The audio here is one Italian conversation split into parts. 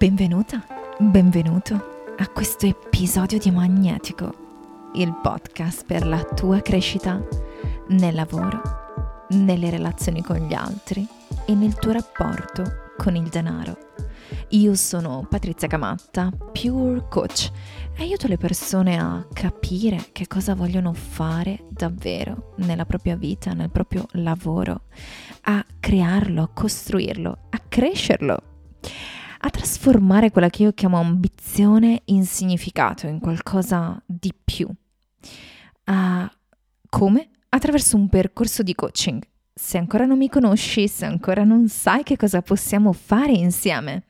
Benvenuta, benvenuto a questo episodio di Magnetico, il podcast per la tua crescita nel lavoro, nelle relazioni con gli altri e nel tuo rapporto con il denaro. Io sono Patrizia Camatta, Pure Coach, aiuto le persone a capire che cosa vogliono fare davvero nella propria vita, nel proprio lavoro, a crearlo, a costruirlo, a crescerlo a trasformare quella che io chiamo ambizione in significato, in qualcosa di più. Uh, come? Attraverso un percorso di coaching. Se ancora non mi conosci, se ancora non sai che cosa possiamo fare insieme,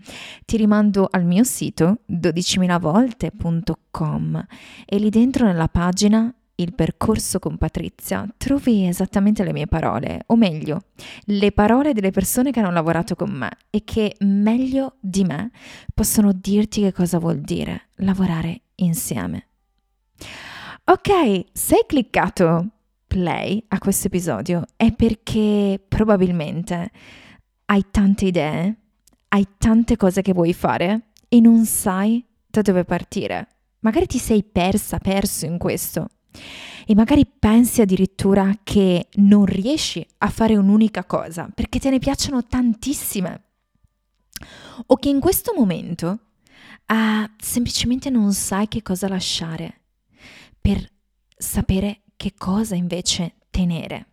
ti rimando al mio sito 12000volte.com e lì dentro nella pagina il percorso con Patrizia, trovi esattamente le mie parole, o meglio, le parole delle persone che hanno lavorato con me e che meglio di me possono dirti che cosa vuol dire lavorare insieme. Ok, se hai cliccato play a questo episodio è perché probabilmente hai tante idee, hai tante cose che vuoi fare e non sai da dove partire. Magari ti sei persa, perso in questo e magari pensi addirittura che non riesci a fare un'unica cosa perché te ne piacciono tantissime o che in questo momento uh, semplicemente non sai che cosa lasciare per sapere che cosa invece tenere.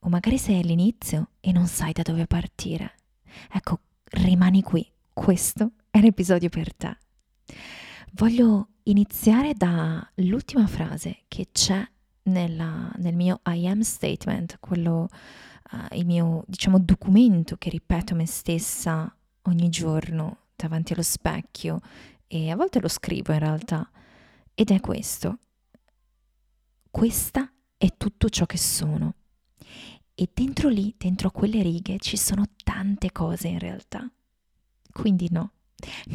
O magari sei all'inizio e non sai da dove partire. Ecco, rimani qui. Questo è l'episodio per te. Voglio iniziare dall'ultima frase che c'è nella, nel mio I am statement, quello, uh, il mio, diciamo, documento che ripeto me stessa ogni giorno davanti allo specchio e a volte lo scrivo in realtà, ed è questo. Questa è tutto ciò che sono. E dentro lì, dentro quelle righe, ci sono tante cose in realtà. Quindi no,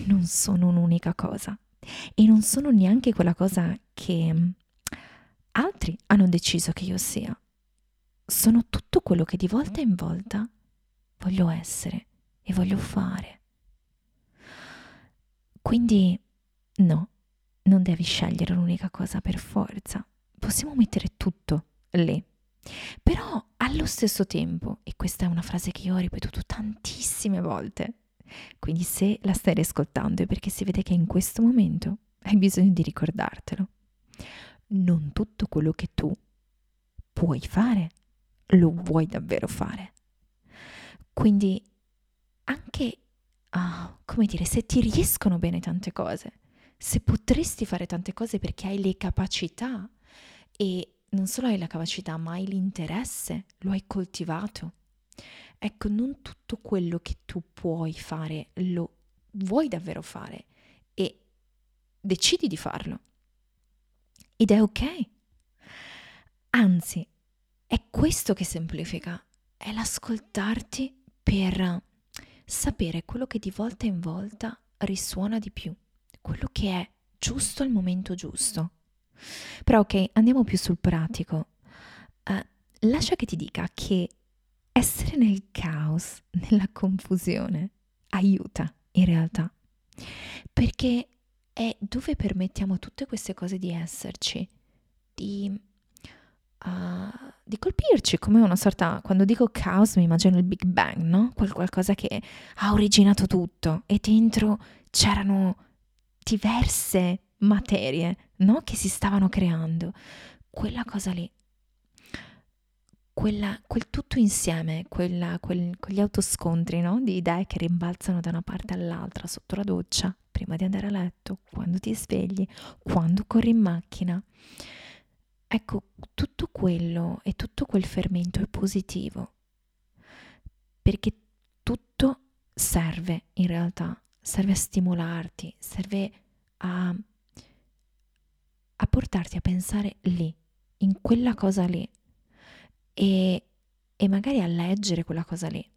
non sono un'unica cosa e non sono neanche quella cosa che mm, altri hanno deciso che io sia. Sono tutto quello che di volta in volta voglio essere e voglio fare. Quindi no, non devi scegliere l'unica cosa per forza. Possiamo mettere tutto lì. Però allo stesso tempo, e questa è una frase che io ho ripetuto tantissime volte, quindi se la stai ascoltando è perché si vede che in questo momento hai bisogno di ricordartelo. Non tutto quello che tu puoi fare lo vuoi davvero fare. Quindi anche, oh, come dire, se ti riescono bene tante cose, se potresti fare tante cose perché hai le capacità e non solo hai la capacità, ma hai l'interesse, lo hai coltivato Ecco, non tutto quello che tu puoi fare lo vuoi davvero fare e decidi di farlo. Ed è ok. Anzi, è questo che semplifica, è l'ascoltarti per sapere quello che di volta in volta risuona di più, quello che è giusto al momento giusto. Però ok, andiamo più sul pratico. Uh, lascia che ti dica che essere nel caos, nella confusione, aiuta in realtà, perché è dove permettiamo a tutte queste cose di esserci, di, uh, di colpirci come una sorta, quando dico caos mi immagino il Big Bang, no? Qual- qualcosa che ha originato tutto e dentro c'erano diverse materie, no? Che si stavano creando. Quella cosa lì quella, quel tutto insieme, quella, quel, quegli autoscontri no? di idee che rimbalzano da una parte all'altra sotto la doccia, prima di andare a letto, quando ti svegli, quando corri in macchina. Ecco, tutto quello e tutto quel fermento è positivo, perché tutto serve in realtà, serve a stimolarti, serve a, a portarti a pensare lì, in quella cosa lì e, e magari a leggere quella cosa lì.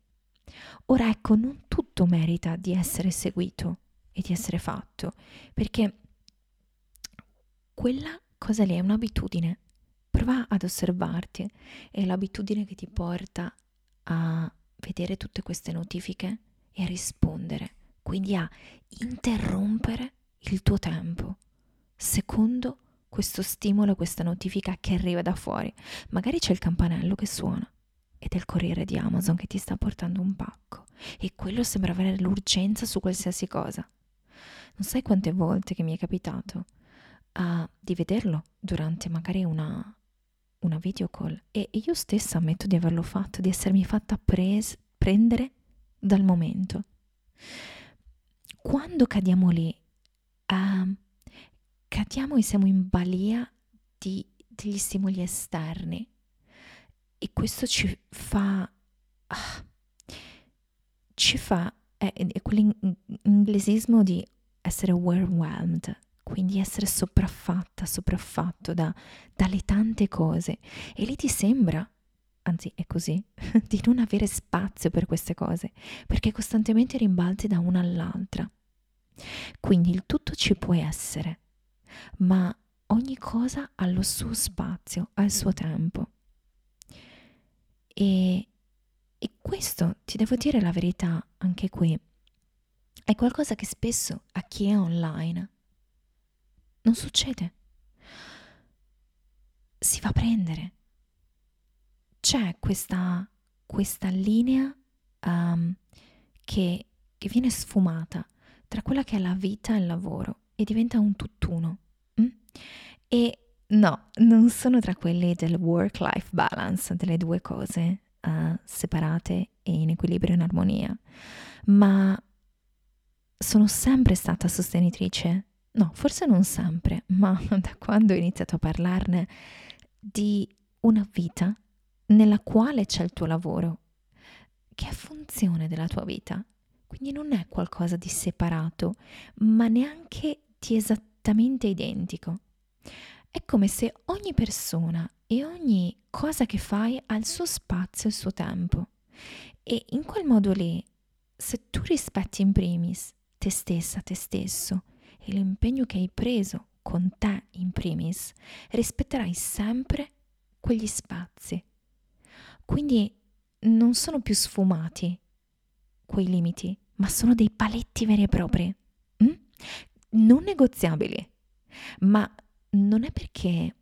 Ora ecco, non tutto merita di essere seguito e di essere fatto, perché quella cosa lì è un'abitudine. Prova ad osservarti, è l'abitudine che ti porta a vedere tutte queste notifiche e a rispondere quindi a interrompere il tuo tempo secondo questo stimolo, questa notifica che arriva da fuori. Magari c'è il campanello che suona ed è il corriere di Amazon che ti sta portando un pacco e quello sembra avere l'urgenza su qualsiasi cosa. Non sai quante volte che mi è capitato uh, di vederlo durante magari una, una video call e io stessa ammetto di averlo fatto, di essermi fatta pres- prendere dal momento. Quando cadiamo lì, uh, cadiamo e siamo in balia di, degli stimoli esterni e questo ci fa... Uh, ci fa... è, è quell'inglesismo di essere overwhelmed, quindi essere sopraffatta, sopraffatto da, dalle tante cose. E lì ti sembra, anzi è così, di non avere spazio per queste cose, perché costantemente rimbalzi da una all'altra. Quindi il tutto ci può essere, ma ogni cosa ha lo suo spazio, ha il suo tempo. E, e questo, ti devo dire la verità, anche qui, è qualcosa che spesso a chi è online non succede. Si fa prendere. C'è questa, questa linea um, che, che, viene sfumata tra quella che è la vita e il lavoro e diventa un tutt'uno. E no, non sono tra quelli del work-life balance, delle due cose uh, separate e in equilibrio e in armonia, ma sono sempre stata sostenitrice, no, forse non sempre, ma da quando ho iniziato a parlarne, di una vita nella quale c'è il tuo lavoro, che è funzione della tua vita. Quindi non è qualcosa di separato, ma neanche di esattamente identico. È come se ogni persona e ogni cosa che fai ha il suo spazio il suo tempo. E in quel modo lì, se tu rispetti in primis te stessa, te stesso e l'impegno che hai preso con te in primis, rispetterai sempre quegli spazi. Quindi non sono più sfumati quei limiti, ma sono dei paletti veri e propri, mm? non negoziabili. Ma non è perché,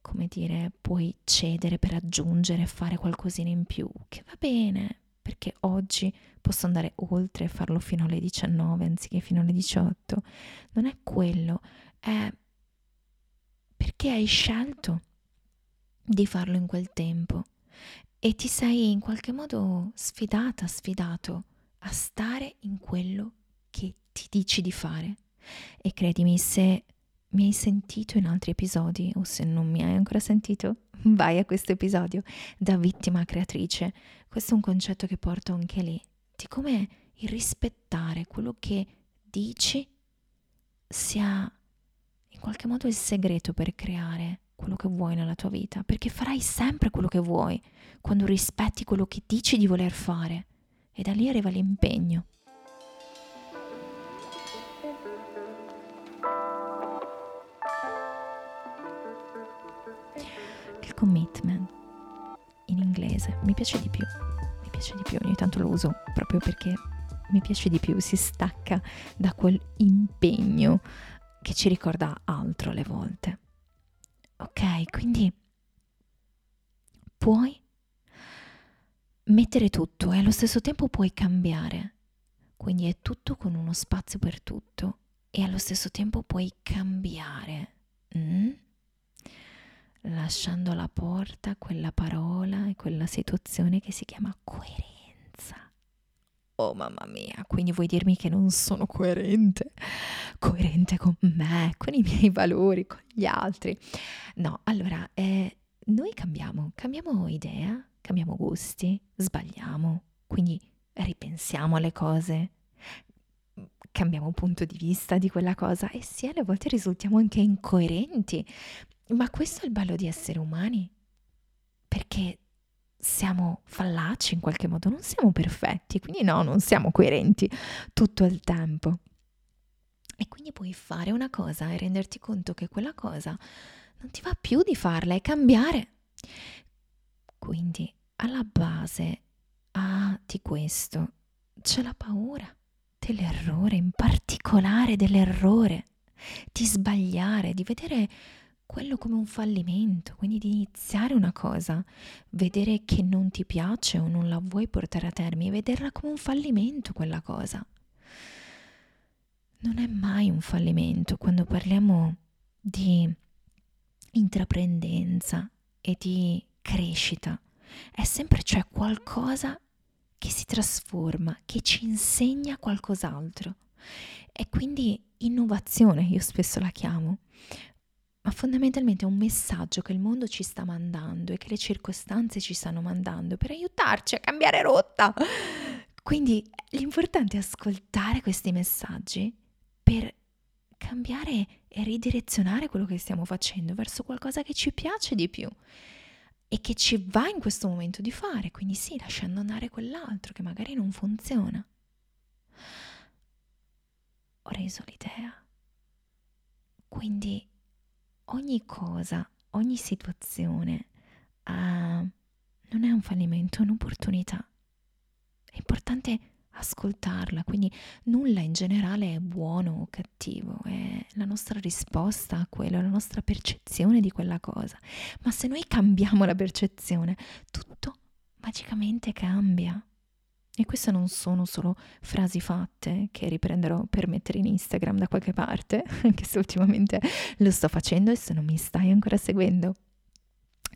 come dire, puoi cedere per aggiungere, fare qualcosina in più, che va bene, perché oggi posso andare oltre e farlo fino alle 19 anziché fino alle 18. Non è quello, è perché hai scelto di farlo in quel tempo e ti sei in qualche modo sfidata, sfidato a stare in quello che ti dici di fare. E credimi, se mi hai sentito in altri episodi o se non mi hai ancora sentito, vai a questo episodio da vittima creatrice. Questo è un concetto che porto anche lì, di come il rispettare quello che dici sia in qualche modo il segreto per creare quello che vuoi nella tua vita, perché farai sempre quello che vuoi quando rispetti quello che dici di voler fare e da lì arriva l'impegno. Inglese mi piace di più, mi piace di più, ogni tanto lo uso proprio perché mi piace di più, si stacca da quel impegno che ci ricorda altro alle volte. Ok, quindi puoi mettere tutto e allo stesso tempo puoi cambiare. Quindi è tutto con uno spazio per tutto e allo stesso tempo puoi cambiare. Mm? Lasciando alla porta quella parola e quella situazione che si chiama coerenza. Oh mamma mia, quindi vuoi dirmi che non sono coerente? Coerente con me, con i miei valori, con gli altri? No, allora, eh, noi cambiamo, cambiamo idea, cambiamo gusti, sbagliamo, quindi ripensiamo alle cose, cambiamo punto di vista di quella cosa e sì, alle volte risultiamo anche incoerenti ma questo è il bello di essere umani, perché siamo fallaci in qualche modo, non siamo perfetti, quindi no, non siamo coerenti tutto il tempo. E quindi puoi fare una cosa e renderti conto che quella cosa non ti va più di farla e cambiare. Quindi alla base ah, di questo c'è la paura. dell'errore, in particolare dell'errore, di sbagliare, di vedere quello come un fallimento, quindi di iniziare una cosa, vedere che non ti piace o non la vuoi portare a termine, vederla come un fallimento quella cosa. Non è mai un fallimento quando parliamo di intraprendenza e di crescita. È sempre cioè qualcosa che si trasforma, che ci insegna qualcos'altro. E quindi innovazione, io spesso la chiamo, ma fondamentalmente è un messaggio che il mondo ci sta mandando e che le circostanze ci stanno mandando per aiutarci a cambiare rotta. Quindi l'importante è ascoltare questi messaggi per cambiare e ridirezionare quello che stiamo facendo verso qualcosa che ci piace di più e che ci va in questo momento di fare, quindi sì, lasciando andare quell'altro che magari non funziona. Ho reso l'idea. Quindi ogni cosa, ogni situazione uh, non è un fallimento, è un'opportunità. È importante ascoltarla, quindi nulla in generale è buono o cattivo, è la nostra risposta a quello, la nostra percezione di quella cosa. Ma se noi cambiamo la percezione, tutto magicamente cambia. E queste non sono solo frasi fatte che riprenderò per mettere in Instagram da qualche parte, anche se ultimamente lo sto facendo e se non mi stai ancora seguendo,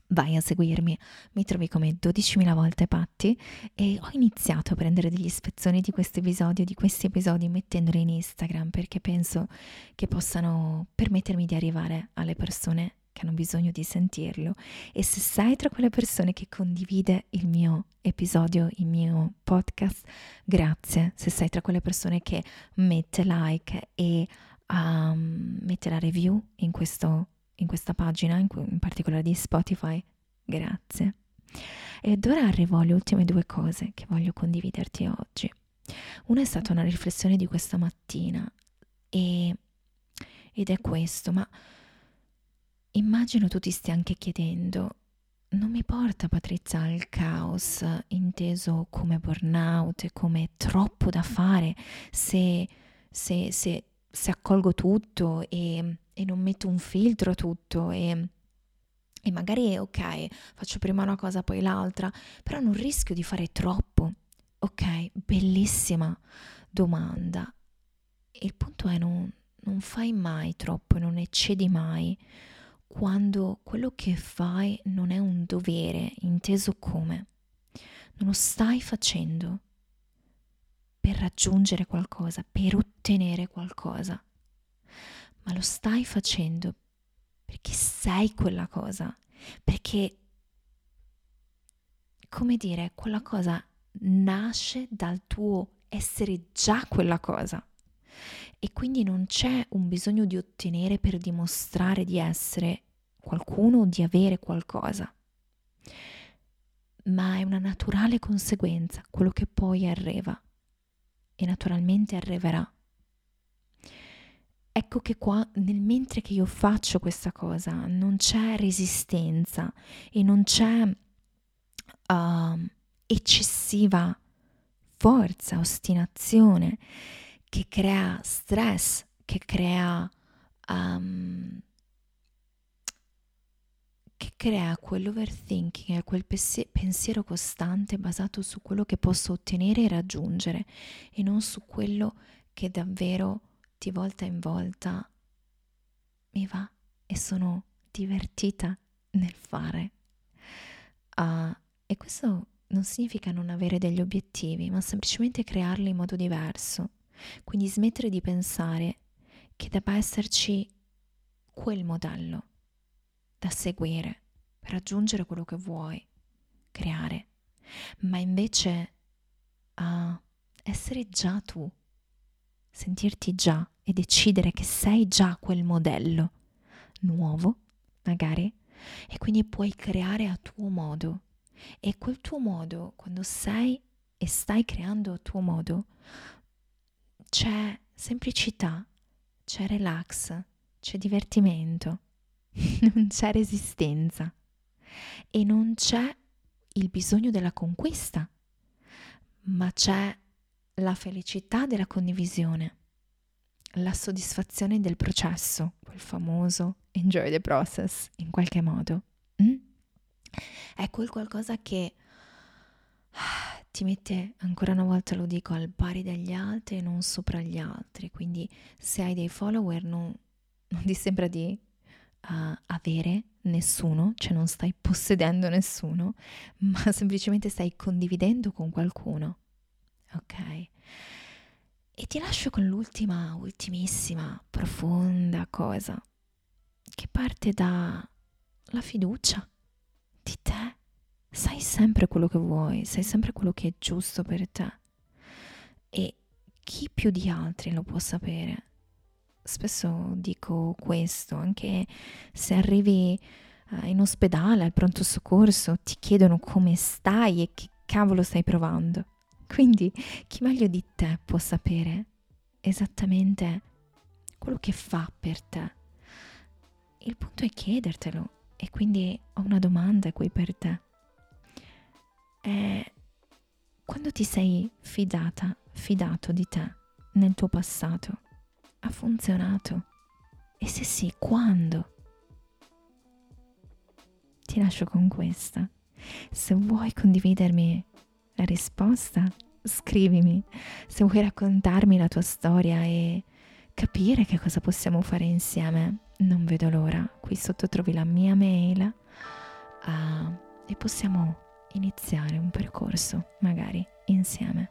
vai a seguirmi, mi trovi come 12.000 volte Patti e ho iniziato a prendere degli spezzoni di questo episodio, di questi episodi mettendoli in Instagram perché penso che possano permettermi di arrivare alle persone che hanno bisogno di sentirlo e se sei tra quelle persone che condivide il mio episodio, il mio podcast, grazie. Se sei tra quelle persone che mette like e um, mette la review in questo in questa pagina, in, in particolare di Spotify. Grazie. Ed ora arrivo alle ultime due cose che voglio condividerti oggi. Una è stata una riflessione di questa mattina e, ed è questo, ma immagino tu ti stia anche chiedendo, non mi porta Patrizia al caos inteso come burnout come troppo da fare se, se, se, se accolgo tutto e e non metto un filtro a tutto e, e magari ok, faccio prima una cosa poi l'altra, però non rischio di fare troppo. Ok, bellissima domanda. Il punto è non, non fai mai troppo, non eccedi mai quando quello che fai non è un dovere, inteso come non lo stai facendo per raggiungere qualcosa, per ottenere qualcosa ma lo stai facendo perché sei quella cosa, perché, come dire, quella cosa nasce dal tuo essere già quella cosa. E quindi non c'è un bisogno di ottenere per dimostrare di essere qualcuno o di avere qualcosa, ma è una naturale conseguenza quello che poi arriva. E naturalmente arriverà. Ecco che qua, nel mentre che io faccio questa cosa, non c'è resistenza e non c'è uh, eccessiva forza, ostinazione che crea stress, che crea, um, che crea quell'overthinking, quel pensiero costante basato su quello che posso ottenere e raggiungere e non su quello che davvero di volta in volta mi va e sono divertita nel fare. Uh, e questo non significa non avere degli obiettivi, ma semplicemente crearli in modo diverso. Quindi smettere di pensare che debba esserci quel modello da seguire per raggiungere quello che vuoi creare, ma invece uh, essere già tu sentirti già e decidere che sei già quel modello nuovo, magari, e quindi puoi creare a tuo modo. E quel tuo modo, quando sei e stai creando a tuo modo, c'è semplicità, c'è relax, c'è divertimento, non c'è resistenza e non c'è il bisogno della conquista, ma c'è la felicità della condivisione, la soddisfazione del processo, quel famoso enjoy the process in qualche modo. Mm? È quel qualcosa che ti mette, ancora una volta lo dico, al pari degli altri e non sopra gli altri. Quindi se hai dei follower non, non ti sembra di uh, avere nessuno, cioè non stai possedendo nessuno, ma semplicemente stai condividendo con qualcuno. Ok? E ti lascio con l'ultima, ultimissima, profonda cosa, che parte dalla fiducia di te. Sai sempre quello che vuoi, sai sempre quello che è giusto per te. E chi più di altri lo può sapere? Spesso dico questo, anche se arrivi uh, in ospedale, al pronto soccorso, ti chiedono come stai e che cavolo stai provando. Quindi chi meglio di te può sapere esattamente quello che fa per te? Il punto è chiedertelo e quindi ho una domanda qui per te. È quando ti sei fidata, fidato di te nel tuo passato? ha funzionato? E se sì, quando? Ti lascio con questa. Se vuoi condividermi la risposta, scrivimi. Se vuoi raccontarmi la tua storia e capire che cosa possiamo fare insieme, non vedo l'ora. Qui sotto trovi la mia mail uh, e possiamo iniziare un percorso, magari insieme.